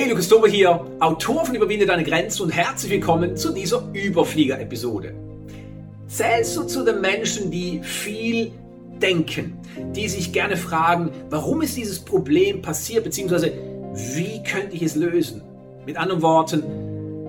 Hey, Lukas Tober hier, Autor von Überwinde deine Grenzen und herzlich willkommen zu dieser Überflieger-Episode. Zählst du zu den Menschen, die viel denken, die sich gerne fragen, warum ist dieses Problem passiert, beziehungsweise wie könnte ich es lösen? Mit anderen Worten,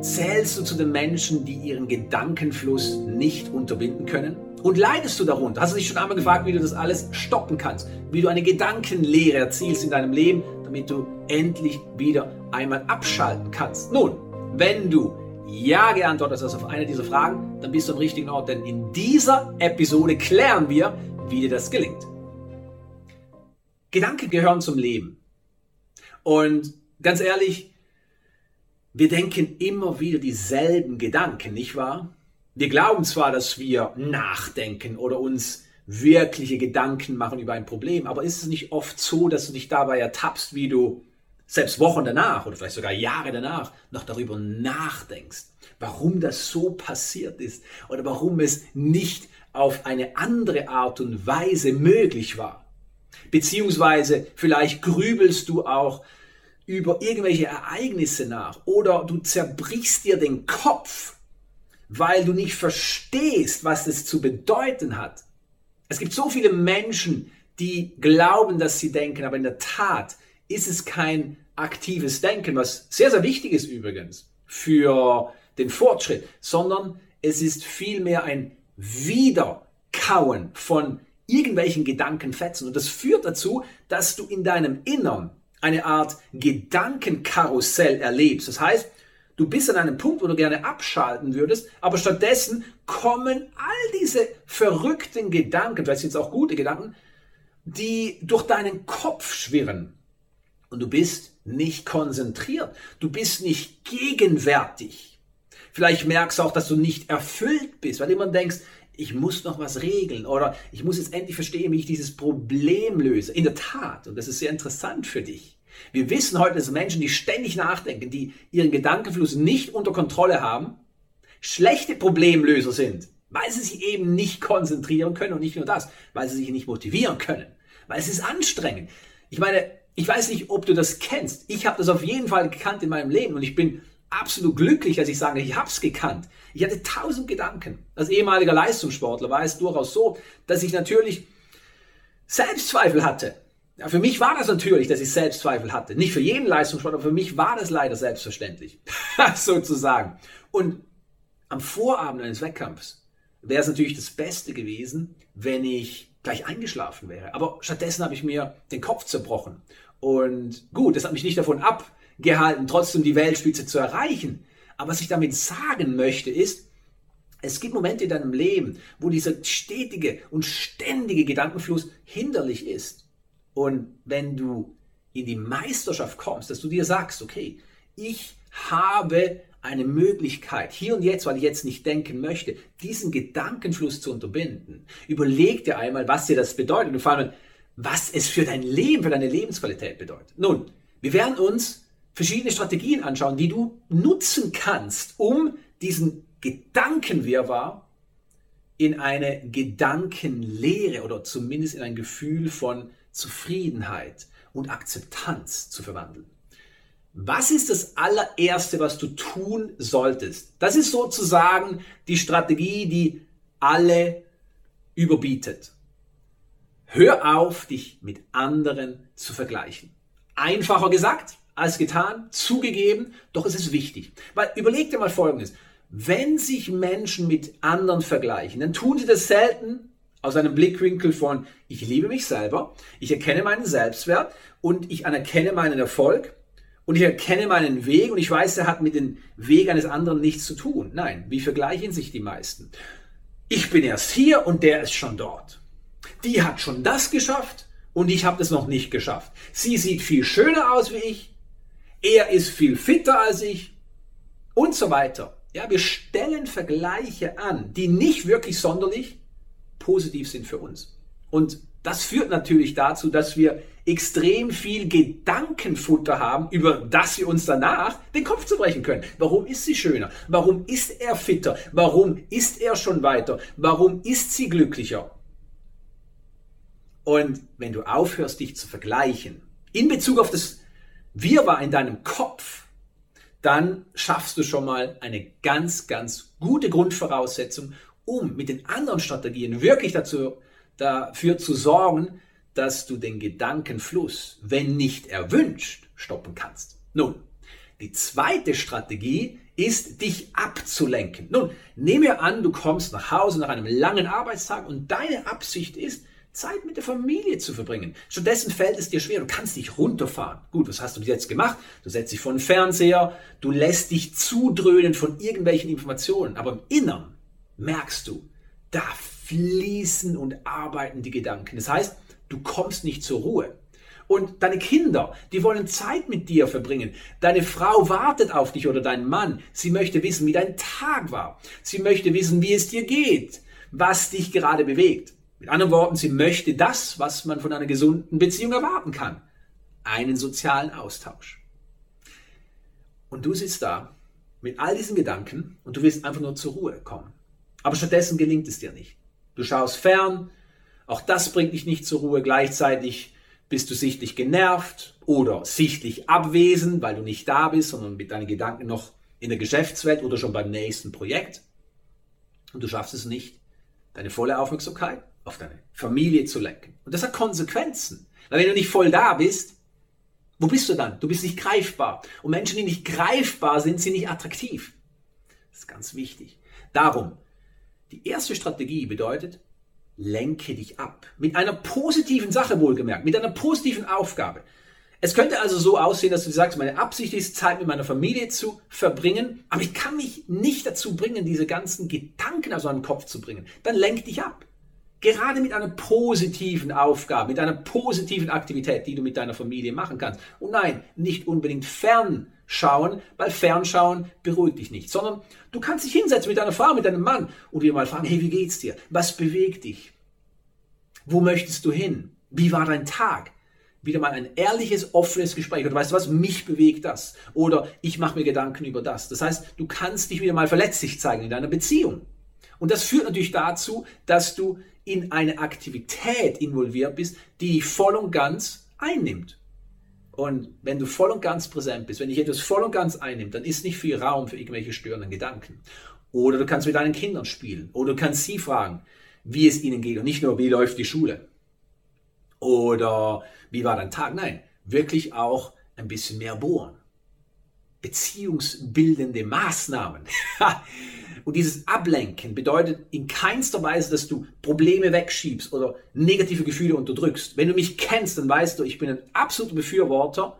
zählst du zu den Menschen, die ihren Gedankenfluss nicht unterbinden können? Und leidest du darunter? Hast du dich schon einmal gefragt, wie du das alles stoppen kannst? Wie du eine Gedankenlehre erzielst in deinem Leben, damit du endlich wieder einmal abschalten kannst? Nun, wenn du ja geantwortet hast auf eine dieser Fragen, dann bist du am richtigen Ort, denn in dieser Episode klären wir, wie dir das gelingt. Gedanken gehören zum Leben. Und ganz ehrlich, wir denken immer wieder dieselben Gedanken, nicht wahr? Wir glauben zwar, dass wir nachdenken oder uns wirkliche Gedanken machen über ein Problem, aber ist es nicht oft so, dass du dich dabei ertappst, wie du selbst Wochen danach oder vielleicht sogar Jahre danach noch darüber nachdenkst, warum das so passiert ist oder warum es nicht auf eine andere Art und Weise möglich war. Beziehungsweise vielleicht grübelst du auch über irgendwelche Ereignisse nach oder du zerbrichst dir den Kopf weil du nicht verstehst, was es zu bedeuten hat. Es gibt so viele Menschen, die glauben, dass sie denken, aber in der Tat ist es kein aktives Denken, was sehr, sehr wichtig ist übrigens für den Fortschritt, sondern es ist vielmehr ein Wiederkauen von irgendwelchen Gedankenfetzen. Und das führt dazu, dass du in deinem Innern eine Art Gedankenkarussell erlebst. Das heißt, Du bist an einem Punkt, wo du gerne abschalten würdest, aber stattdessen kommen all diese verrückten Gedanken, vielleicht sind es auch gute Gedanken, die durch deinen Kopf schwirren. Und du bist nicht konzentriert. Du bist nicht gegenwärtig. Vielleicht merkst du auch, dass du nicht erfüllt bist, weil du immer denkst, ich muss noch was regeln oder ich muss jetzt endlich verstehen, wie ich dieses Problem löse. In der Tat, und das ist sehr interessant für dich, wir wissen heute, dass Menschen, die ständig nachdenken, die ihren Gedankenfluss nicht unter Kontrolle haben, schlechte Problemlöser sind, weil sie sich eben nicht konzentrieren können und nicht nur das, weil sie sich nicht motivieren können, weil es ist anstrengend. Ich meine, ich weiß nicht, ob du das kennst. Ich habe das auf jeden Fall gekannt in meinem Leben und ich bin absolut glücklich, dass ich sage, ich habe es gekannt. Ich hatte tausend Gedanken. Als ehemaliger Leistungssportler war es durchaus so, dass ich natürlich Selbstzweifel hatte. Ja, für mich war das natürlich, dass ich Selbstzweifel hatte. Nicht für jeden Leistungssport, aber für mich war das leider selbstverständlich. sozusagen. Und am Vorabend eines Wettkampfs wäre es natürlich das Beste gewesen, wenn ich gleich eingeschlafen wäre. Aber stattdessen habe ich mir den Kopf zerbrochen. Und gut, das hat mich nicht davon abgehalten, trotzdem die Weltspitze zu erreichen. Aber was ich damit sagen möchte, ist, es gibt Momente in deinem Leben, wo dieser stetige und ständige Gedankenfluss hinderlich ist. Und wenn du in die Meisterschaft kommst, dass du dir sagst, okay, ich habe eine Möglichkeit, hier und jetzt, weil ich jetzt nicht denken möchte, diesen Gedankenfluss zu unterbinden. Überleg dir einmal, was dir das bedeutet und vor allem, was es für dein Leben, für deine Lebensqualität bedeutet. Nun, wir werden uns verschiedene Strategien anschauen, die du nutzen kannst, um diesen Gedankenwirrwarr in eine Gedankenlehre oder zumindest in ein Gefühl von Zufriedenheit und Akzeptanz zu verwandeln. Was ist das allererste, was du tun solltest? Das ist sozusagen die Strategie, die alle überbietet. Hör auf, dich mit anderen zu vergleichen. Einfacher gesagt als getan, zugegeben, doch es ist wichtig. Weil überleg dir mal Folgendes. Wenn sich Menschen mit anderen vergleichen, dann tun sie das selten aus einem Blickwinkel von, ich liebe mich selber, ich erkenne meinen Selbstwert und ich anerkenne meinen Erfolg und ich erkenne meinen Weg und ich weiß, er hat mit dem Weg eines anderen nichts zu tun. Nein, wie vergleichen sich die meisten? Ich bin erst hier und der ist schon dort. Die hat schon das geschafft und ich habe das noch nicht geschafft. Sie sieht viel schöner aus wie ich, er ist viel fitter als ich und so weiter. Ja, wir stellen Vergleiche an, die nicht wirklich sonderlich positiv sind für uns. Und das führt natürlich dazu, dass wir extrem viel Gedankenfutter haben, über das wir uns danach den Kopf zu brechen können. Warum ist sie schöner? Warum ist er fitter? Warum ist er schon weiter? Warum ist sie glücklicher? Und wenn du aufhörst, dich zu vergleichen, in Bezug auf das Wirrwarr in deinem Kopf, dann schaffst du schon mal eine ganz, ganz gute Grundvoraussetzung, um mit den anderen Strategien wirklich dazu, dafür zu sorgen, dass du den Gedankenfluss, wenn nicht erwünscht, stoppen kannst. Nun, die zweite Strategie ist, dich abzulenken. Nun, nehme an, du kommst nach Hause nach einem langen Arbeitstag und deine Absicht ist, Zeit mit der Familie zu verbringen. Stattdessen fällt es dir schwer, du kannst dich runterfahren. Gut, was hast du jetzt gemacht? Du setzt dich vor den Fernseher, du lässt dich zudröhnen von irgendwelchen Informationen, aber im Innern merkst du, da fließen und arbeiten die Gedanken. Das heißt, du kommst nicht zur Ruhe. Und deine Kinder, die wollen Zeit mit dir verbringen. Deine Frau wartet auf dich oder dein Mann. Sie möchte wissen, wie dein Tag war. Sie möchte wissen, wie es dir geht, was dich gerade bewegt. Mit anderen Worten, sie möchte das, was man von einer gesunden Beziehung erwarten kann. Einen sozialen Austausch. Und du sitzt da mit all diesen Gedanken und du willst einfach nur zur Ruhe kommen. Aber stattdessen gelingt es dir nicht. Du schaust fern, auch das bringt dich nicht zur Ruhe. Gleichzeitig bist du sichtlich genervt oder sichtlich abwesend, weil du nicht da bist, sondern mit deinen Gedanken noch in der Geschäftswelt oder schon beim nächsten Projekt. Und du schaffst es nicht, deine volle Aufmerksamkeit auf deine Familie zu lenken. Und das hat Konsequenzen. Weil wenn du nicht voll da bist, wo bist du dann? Du bist nicht greifbar. Und Menschen, die nicht greifbar sind, sind nicht attraktiv. Das ist ganz wichtig. Darum, die erste Strategie bedeutet, lenke dich ab. Mit einer positiven Sache wohlgemerkt, mit einer positiven Aufgabe. Es könnte also so aussehen, dass du sagst, meine Absicht ist, Zeit mit meiner Familie zu verbringen, aber ich kann mich nicht dazu bringen, diese ganzen Gedanken aus meinem Kopf zu bringen. Dann lenk dich ab. Gerade mit einer positiven Aufgabe, mit einer positiven Aktivität, die du mit deiner Familie machen kannst. Und nein, nicht unbedingt fernschauen, weil Fernschauen beruhigt dich nicht, sondern du kannst dich hinsetzen mit deiner Frau, mit deinem Mann und dir mal fragen, hey, wie geht's dir? Was bewegt dich? Wo möchtest du hin? Wie war dein Tag? Wieder mal ein ehrliches, offenes Gespräch. Oder weißt du was, mich bewegt das. Oder ich mache mir Gedanken über das. Das heißt, du kannst dich wieder mal verletzlich zeigen in deiner Beziehung. Und das führt natürlich dazu, dass du in eine Aktivität involviert bist, die dich voll und ganz einnimmt. Und wenn du voll und ganz präsent bist, wenn dich etwas voll und ganz einnimmt, dann ist nicht viel Raum für irgendwelche störenden Gedanken. Oder du kannst mit deinen Kindern spielen. Oder du kannst sie fragen, wie es ihnen geht. Und nicht nur, wie läuft die Schule. Oder wie war dein Tag. Nein, wirklich auch ein bisschen mehr bohren. Beziehungsbildende Maßnahmen. Und dieses Ablenken bedeutet in keinster Weise, dass du Probleme wegschiebst oder negative Gefühle unterdrückst. Wenn du mich kennst, dann weißt du, ich bin ein absoluter Befürworter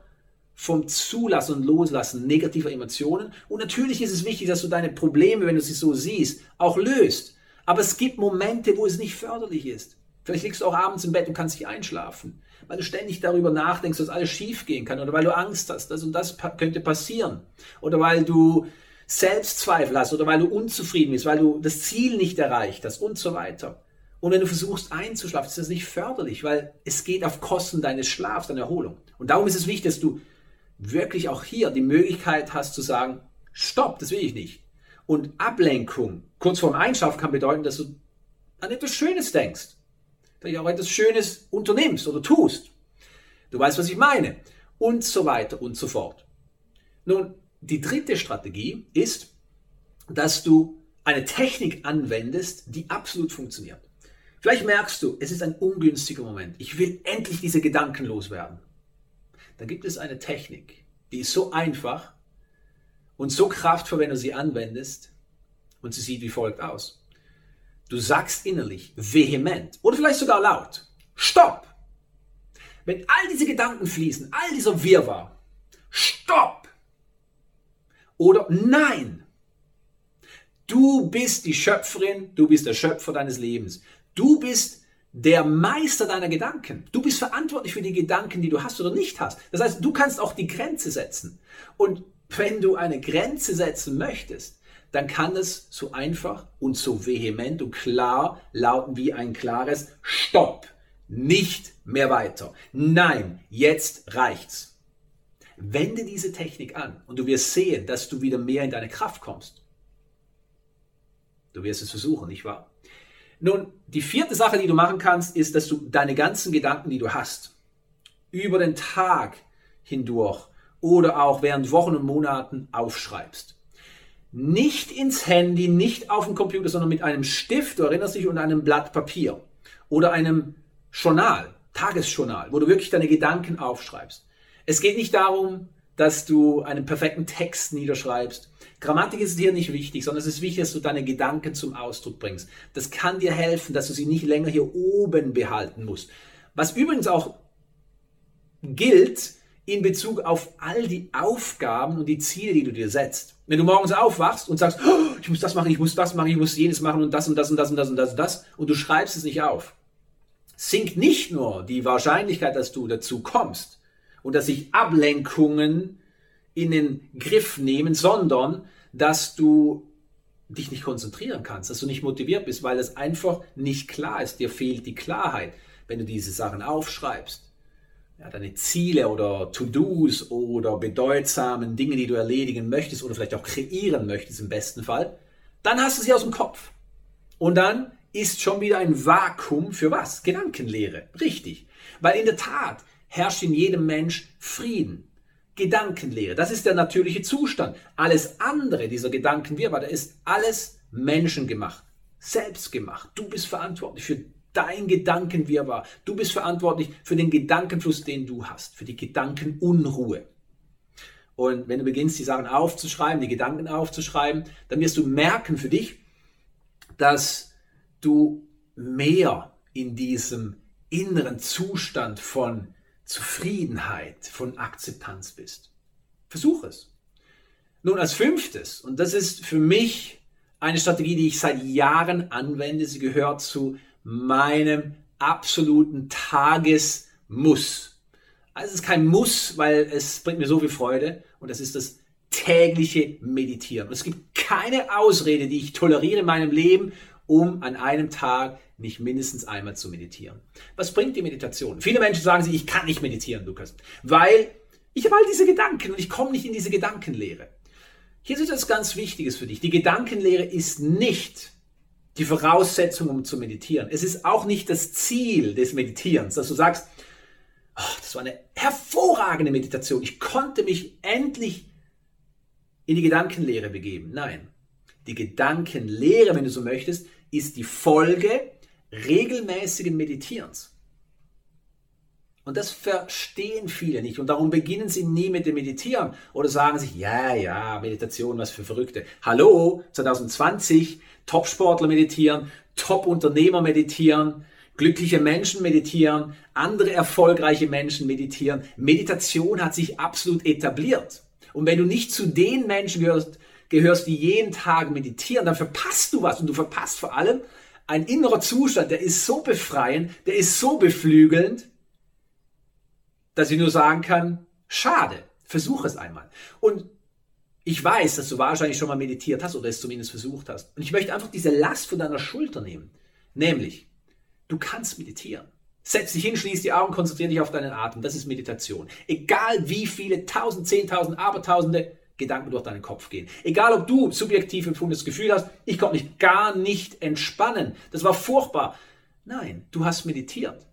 vom Zulassen und Loslassen negativer Emotionen. Und natürlich ist es wichtig, dass du deine Probleme, wenn du sie so siehst, auch löst. Aber es gibt Momente, wo es nicht förderlich ist. Vielleicht liegst du auch abends im Bett und kannst nicht einschlafen, weil du ständig darüber nachdenkst, dass alles schief gehen kann oder weil du Angst hast, das und das könnte passieren oder weil du Selbstzweifel hast oder weil du unzufrieden bist, weil du das Ziel nicht erreicht hast und so weiter. Und wenn du versuchst einzuschlafen, ist das nicht förderlich, weil es geht auf Kosten deines Schlafs, deiner Erholung. Und darum ist es wichtig, dass du wirklich auch hier die Möglichkeit hast zu sagen, stopp, das will ich nicht. Und Ablenkung kurz vorm Einschlafen kann bedeuten, dass du an etwas Schönes denkst. Dass du auch etwas Schönes unternimmst oder tust. Du weißt, was ich meine. Und so weiter und so fort. Nun, die dritte Strategie ist, dass du eine Technik anwendest, die absolut funktioniert. Vielleicht merkst du, es ist ein ungünstiger Moment. Ich will endlich diese Gedanken loswerden. Dann gibt es eine Technik, die ist so einfach und so kraftvoll, wenn du sie anwendest. Und sie sieht wie folgt aus. Du sagst innerlich vehement oder vielleicht sogar laut, Stopp! Wenn all diese Gedanken fließen, all dieser Wirrwarr, Stopp! Oder nein, du bist die Schöpferin, du bist der Schöpfer deines Lebens. Du bist der Meister deiner Gedanken. Du bist verantwortlich für die Gedanken, die du hast oder nicht hast. Das heißt, du kannst auch die Grenze setzen. Und wenn du eine Grenze setzen möchtest, dann kann es so einfach und so vehement und klar lauten wie ein klares Stopp. Nicht mehr weiter. Nein, jetzt reicht's. Wende diese Technik an und du wirst sehen, dass du wieder mehr in deine Kraft kommst. Du wirst es versuchen, nicht wahr? Nun, die vierte Sache, die du machen kannst, ist, dass du deine ganzen Gedanken, die du hast, über den Tag hindurch oder auch während Wochen und Monaten aufschreibst. Nicht ins Handy, nicht auf dem Computer, sondern mit einem Stift, du erinnerst dich, und einem Blatt Papier oder einem Journal, Tagesjournal, wo du wirklich deine Gedanken aufschreibst. Es geht nicht darum, dass du einen perfekten Text niederschreibst. Grammatik ist hier nicht wichtig, sondern es ist wichtig, dass du deine Gedanken zum Ausdruck bringst. Das kann dir helfen, dass du sie nicht länger hier oben behalten musst. Was übrigens auch gilt in Bezug auf all die Aufgaben und die Ziele, die du dir setzt. Wenn du morgens aufwachst und sagst, oh, ich muss das machen, ich muss das machen, ich muss jenes machen und das und das und das und das und das und das und du schreibst es nicht auf, sinkt nicht nur die Wahrscheinlichkeit, dass du dazu kommst, und dass sich Ablenkungen in den Griff nehmen, sondern dass du dich nicht konzentrieren kannst, dass du nicht motiviert bist, weil es einfach nicht klar ist. Dir fehlt die Klarheit, wenn du diese Sachen aufschreibst. Ja, deine Ziele oder To-Dos oder bedeutsamen Dinge, die du erledigen möchtest oder vielleicht auch kreieren möchtest im besten Fall, dann hast du sie aus dem Kopf. Und dann ist schon wieder ein Vakuum für was? Gedankenlehre. Richtig. Weil in der Tat, herrscht in jedem Mensch Frieden. Gedankenlehre, das ist der natürliche Zustand. Alles andere, dieser Gedankenwirrwarr, der ist alles menschengemacht, selbstgemacht. Du bist verantwortlich für dein Gedankenwirrwarr. Du bist verantwortlich für den Gedankenfluss, den du hast, für die Gedankenunruhe. Und wenn du beginnst, die Sachen aufzuschreiben, die Gedanken aufzuschreiben, dann wirst du merken für dich, dass du mehr in diesem inneren Zustand von Zufriedenheit, von Akzeptanz bist. Versuch es. Nun als fünftes, und das ist für mich eine Strategie, die ich seit Jahren anwende, sie gehört zu meinem absoluten Tagesmuss. Also es ist kein Muss, weil es bringt mir so viel Freude und das ist das tägliche Meditieren. Und es gibt keine Ausrede, die ich toleriere in meinem Leben, um an einem Tag nicht mindestens einmal zu meditieren. Was bringt die Meditation? Viele Menschen sagen sich, ich kann nicht meditieren, Lukas, weil ich habe all diese Gedanken und ich komme nicht in diese Gedankenlehre. Hier ist etwas ganz Wichtiges für dich. Die Gedankenlehre ist nicht die Voraussetzung, um zu meditieren. Es ist auch nicht das Ziel des Meditierens, dass du sagst, oh, das war eine hervorragende Meditation. Ich konnte mich endlich in die Gedankenlehre begeben. Nein, die Gedankenlehre, wenn du so möchtest, ist die Folge regelmäßigen Meditierens. Und das verstehen viele nicht. Und darum beginnen sie nie mit dem Meditieren oder sagen sich, ja, ja, Meditation, was für Verrückte. Hallo, 2020, Top-Sportler meditieren, Top-Unternehmer meditieren, glückliche Menschen meditieren, andere erfolgreiche Menschen meditieren. Meditation hat sich absolut etabliert. Und wenn du nicht zu den Menschen gehörst, gehörst, die jeden Tag meditieren, dann verpasst du was. Und du verpasst vor allem, ein innerer Zustand, der ist so befreiend, der ist so beflügelnd, dass ich nur sagen kann, schade, versuch es einmal. Und ich weiß, dass du wahrscheinlich schon mal meditiert hast oder es zumindest versucht hast. Und ich möchte einfach diese Last von deiner Schulter nehmen. Nämlich, du kannst meditieren. Setz dich hin, schließ die Augen, konzentriere dich auf deinen Atem. Das ist Meditation. Egal wie viele, tausend, zehntausend, abertausende Gedanken durch deinen Kopf gehen. Egal, ob du subjektiv empfundenes Gefühl hast, ich konnte mich gar nicht entspannen. Das war furchtbar. Nein, du hast meditiert.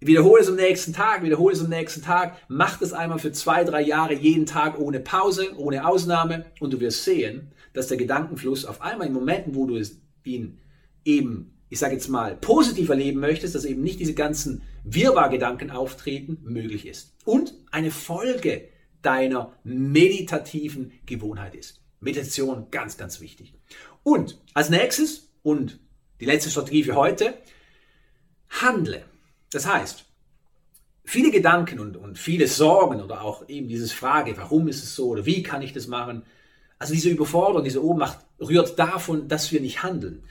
Wiederhole es am nächsten Tag, wiederhole es am nächsten Tag, mach das einmal für zwei, drei Jahre jeden Tag ohne Pause, ohne Ausnahme und du wirst sehen, dass der Gedankenfluss auf einmal in Momenten, wo du ihn eben, ich sage jetzt mal, positiv erleben möchtest, dass eben nicht diese ganzen Wirrwarr-Gedanken auftreten, möglich ist. Und eine Folge deiner meditativen Gewohnheit ist. Meditation ganz, ganz wichtig. Und als nächstes und die letzte Strategie für heute, handle. Das heißt, viele Gedanken und, und viele Sorgen oder auch eben dieses Frage, warum ist es so oder wie kann ich das machen, also diese Überforderung, diese Ohnmacht rührt davon, dass wir nicht handeln.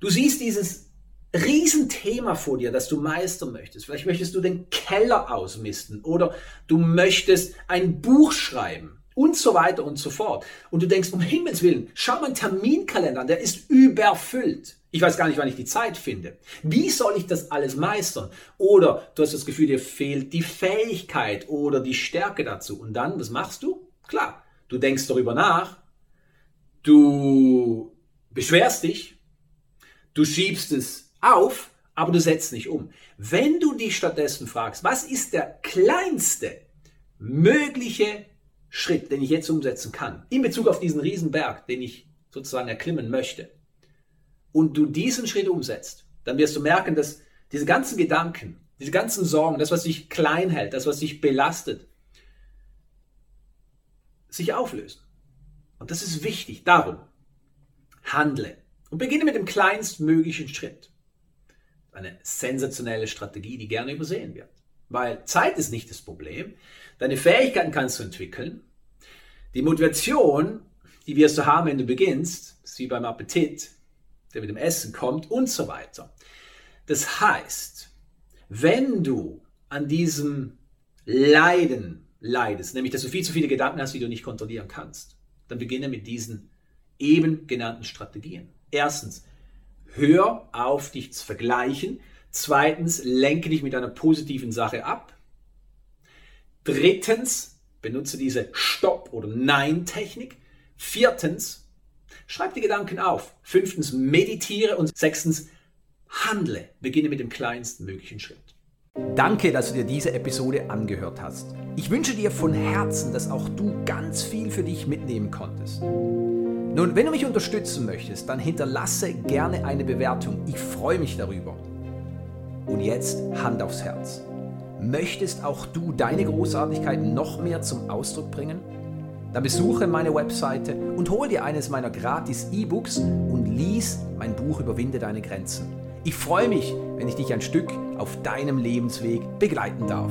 Du siehst dieses Riesenthema vor dir, das du meistern möchtest. Vielleicht möchtest du den Keller ausmisten oder du möchtest ein Buch schreiben und so weiter und so fort. Und du denkst, um Himmels Willen, schau mal einen Terminkalender an, der ist überfüllt. Ich weiß gar nicht, wann ich die Zeit finde. Wie soll ich das alles meistern? Oder du hast das Gefühl, dir fehlt die Fähigkeit oder die Stärke dazu. Und dann, was machst du? Klar, du denkst darüber nach, du beschwerst dich, du schiebst es auf, aber du setzt nicht um. Wenn du dich stattdessen fragst, was ist der kleinste mögliche Schritt, den ich jetzt umsetzen kann, in Bezug auf diesen Riesenberg, den ich sozusagen erklimmen möchte, und du diesen Schritt umsetzt, dann wirst du merken, dass diese ganzen Gedanken, diese ganzen Sorgen, das, was dich klein hält, das, was dich belastet, sich auflösen. Und das ist wichtig. Darum, handle. Und beginne mit dem kleinstmöglichen Schritt. Eine sensationelle Strategie, die gerne übersehen wird. Weil Zeit ist nicht das Problem. Deine Fähigkeiten kannst du entwickeln. Die Motivation, die wirst du haben, wenn du beginnst, ist wie beim Appetit, der mit dem Essen kommt und so weiter. Das heißt, wenn du an diesem Leiden leidest, nämlich dass du viel zu viele Gedanken hast, die du nicht kontrollieren kannst, dann beginne mit diesen eben genannten Strategien. Erstens, hör auf, dich zu vergleichen. Zweitens, lenke dich mit einer positiven Sache ab. Drittens, benutze diese Stopp- oder Nein-Technik. Viertens, schreib die Gedanken auf. Fünftens, meditiere. Und sechstens, handle. Beginne mit dem kleinsten möglichen Schritt. Danke, dass du dir diese Episode angehört hast. Ich wünsche dir von Herzen, dass auch du ganz viel für dich mitnehmen konntest. Nun, wenn du mich unterstützen möchtest, dann hinterlasse gerne eine Bewertung. Ich freue mich darüber. Und jetzt Hand aufs Herz. Möchtest auch du deine Großartigkeit noch mehr zum Ausdruck bringen? Dann besuche meine Webseite und hol dir eines meiner gratis E-Books und lies mein Buch Überwinde deine Grenzen. Ich freue mich, wenn ich dich ein Stück auf deinem Lebensweg begleiten darf.